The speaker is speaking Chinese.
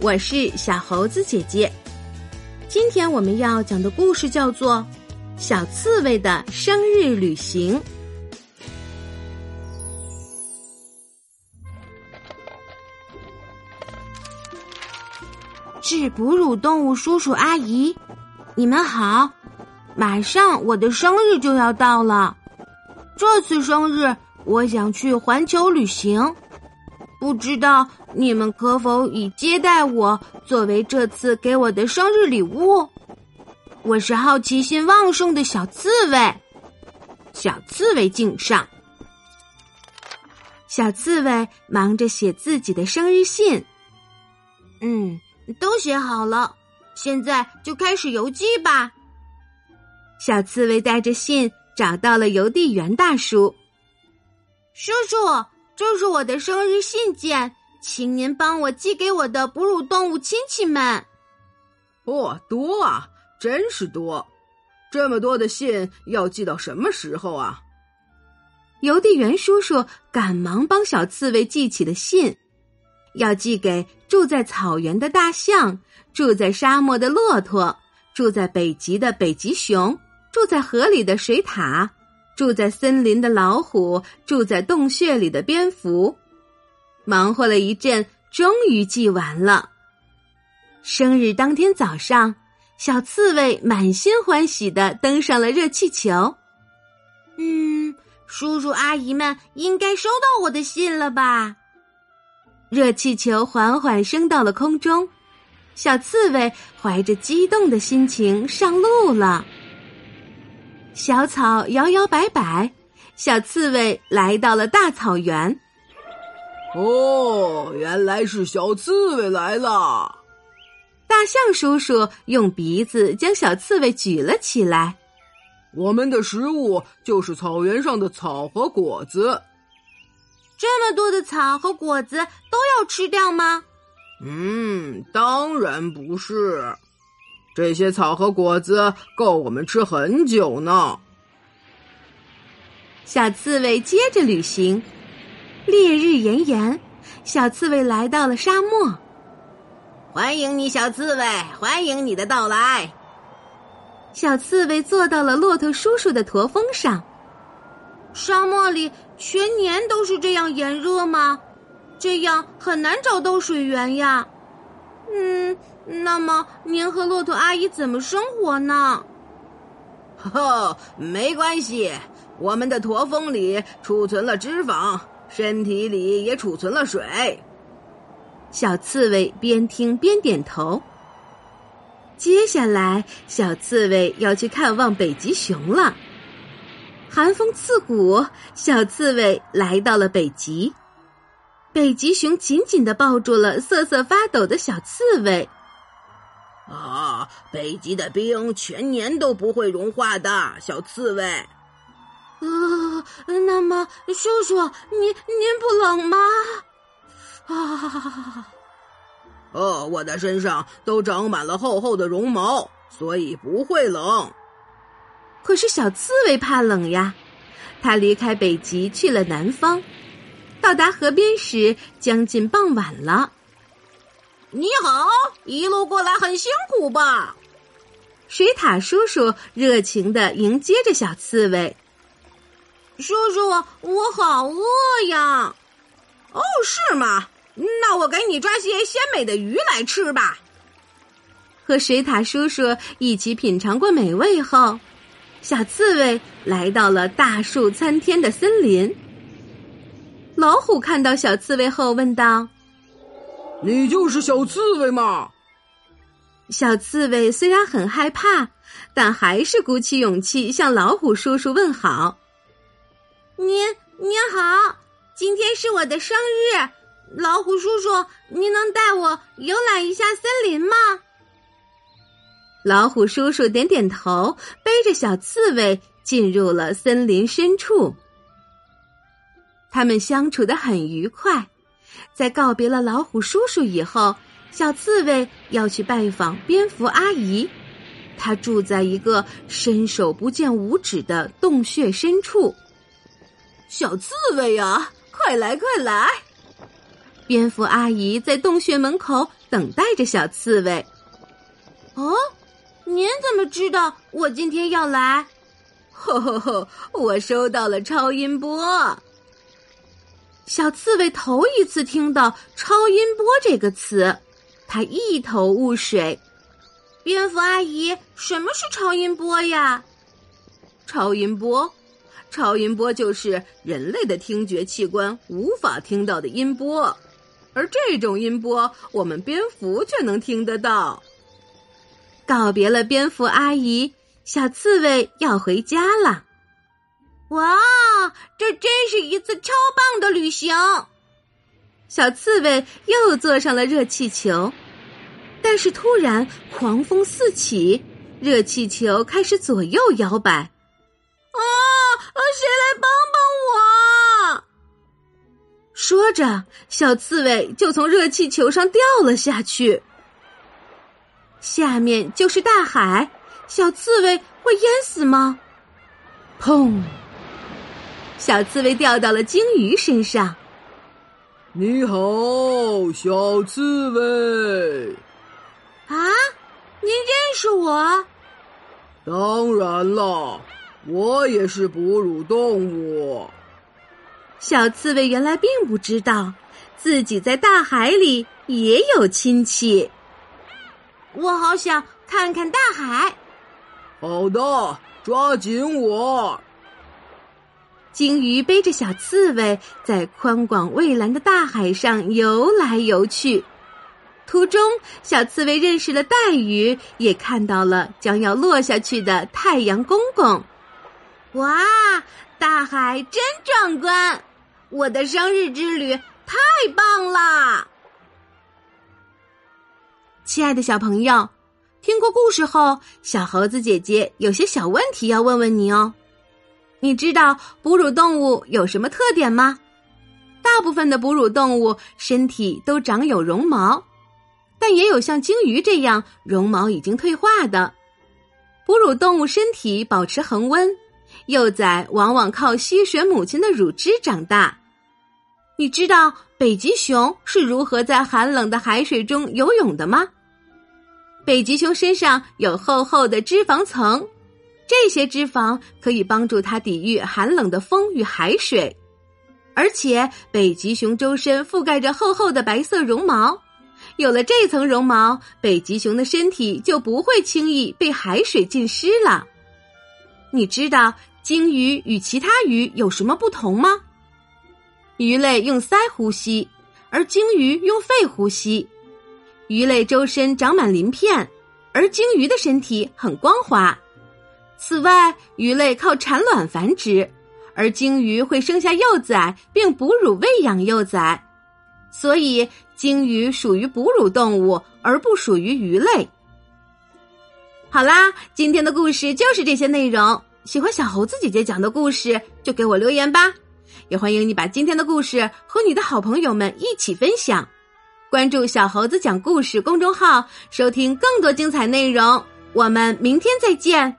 我是小猴子姐姐。今天我们要讲的故事叫做《小刺猬的生日旅行》。致哺乳动物叔叔阿姨，你们好！马上我的生日就要到了，这次生日我想去环球旅行。不知道你们可否以接待我作为这次给我的生日礼物？我是好奇心旺盛的小刺猬，小刺猬敬上。小刺猬忙着写自己的生日信。嗯，都写好了，现在就开始邮寄吧。小刺猬带着信找到了邮递员大叔，叔叔。这是我的生日信件，请您帮我寄给我的哺乳动物亲戚们。哦，多啊，真是多！这么多的信要寄到什么时候啊？邮递员叔叔赶忙帮小刺猬寄起了信，要寄给住在草原的大象，住在沙漠的骆驼，住在北极的北极熊，住在河里的水獭。住在森林的老虎，住在洞穴里的蝙蝠，忙活了一阵，终于寄完了。生日当天早上，小刺猬满心欢喜的登上了热气球。嗯，叔叔阿姨们应该收到我的信了吧？热气球缓缓升到了空中，小刺猬怀着激动的心情上路了。小草摇摇摆摆，小刺猬来到了大草原。哦，原来是小刺猬来了！大象叔叔用鼻子将小刺猬举了起来。我们的食物就是草原上的草和果子。这么多的草和果子都要吃掉吗？嗯，当然不是。这些草和果子够我们吃很久呢。小刺猬接着旅行，烈日炎炎，小刺猬来到了沙漠。欢迎你，小刺猬，欢迎你的到来。小刺猬坐到了骆驼叔叔的驼峰上。沙漠里全年都是这样炎热吗？这样很难找到水源呀。嗯。那么，您和骆驼阿姨怎么生活呢？哦，没关系，我们的驼峰里储存了脂肪，身体里也储存了水。小刺猬边听边点头。接下来，小刺猬要去看望北极熊了。寒风刺骨，小刺猬来到了北极。北极熊紧紧的抱住了瑟瑟发抖的小刺猬。啊，北极的冰全年都不会融化的，小刺猬。呃，那么叔叔，您您不冷吗？啊，哦，我的身上都长满了厚厚的绒毛，所以不会冷。可是小刺猬怕冷呀，它离开北极去了南方，到达河边时将近傍晚了。你好，一路过来很辛苦吧？水獭叔叔热情的迎接着小刺猬。叔叔，我好饿呀！哦，是吗？那我给你抓些鲜美的鱼来吃吧。和水獭叔叔一起品尝过美味后，小刺猬来到了大树参天的森林。老虎看到小刺猬后问道。你就是小刺猬吗？小刺猬虽然很害怕，但还是鼓起勇气向老虎叔叔问好。您您好，今天是我的生日，老虎叔叔，您能带我游览一下森林吗？老虎叔叔点点头，背着小刺猬进入了森林深处。他们相处的很愉快。在告别了老虎叔叔以后，小刺猬要去拜访蝙蝠阿姨。她住在一个伸手不见五指的洞穴深处。小刺猬呀，快来快来！蝙蝠阿姨在洞穴门口等待着小刺猬。哦，您怎么知道我今天要来？吼吼吼！我收到了超音波。小刺猬头一次听到“超音波”这个词，它一头雾水。蝙蝠阿姨，什么是超音波呀？超音波，超音波就是人类的听觉器官无法听到的音波，而这种音波我们蝙蝠却能听得到。告别了蝙蝠阿姨，小刺猬要回家了。哇，这真是一次超棒的旅行！小刺猬又坐上了热气球，但是突然狂风四起，热气球开始左右摇摆。啊！谁来帮帮我？说着，小刺猬就从热气球上掉了下去。下面就是大海，小刺猬会淹死吗？砰！小刺猬掉到了鲸鱼身上。你好，小刺猬。啊，您认识我？当然了，我也是哺乳动物。小刺猬原来并不知道，自己在大海里也有亲戚。我好想看看大海。好的，抓紧我。鲸鱼背着小刺猬在宽广蔚蓝的大海上游来游去，途中小刺猬认识了带鱼，也看到了将要落下去的太阳公公。哇，大海真壮观！我的生日之旅太棒啦！亲爱的小朋友，听过故事后，小猴子姐姐有些小问题要问问你哦。你知道哺乳动物有什么特点吗？大部分的哺乳动物身体都长有绒毛，但也有像鲸鱼这样绒毛已经退化的。哺乳动物身体保持恒温，幼崽往往靠吸吮母亲的乳汁长大。你知道北极熊是如何在寒冷的海水中游泳的吗？北极熊身上有厚厚的脂肪层。这些脂肪可以帮助它抵御寒冷的风与海水，而且北极熊周身覆盖着厚厚的白色绒毛。有了这层绒毛，北极熊的身体就不会轻易被海水浸湿了。你知道鲸鱼与其他鱼有什么不同吗？鱼类用鳃呼吸，而鲸鱼用肺呼吸。鱼类周身长满鳞片，而鲸鱼的身体很光滑。此外，鱼类靠产卵繁殖，而鲸鱼会生下幼崽并哺乳喂养幼崽，所以鲸鱼属于哺乳动物，而不属于鱼类。好啦，今天的故事就是这些内容。喜欢小猴子姐姐讲的故事，就给我留言吧。也欢迎你把今天的故事和你的好朋友们一起分享。关注“小猴子讲故事”公众号，收听更多精彩内容。我们明天再见。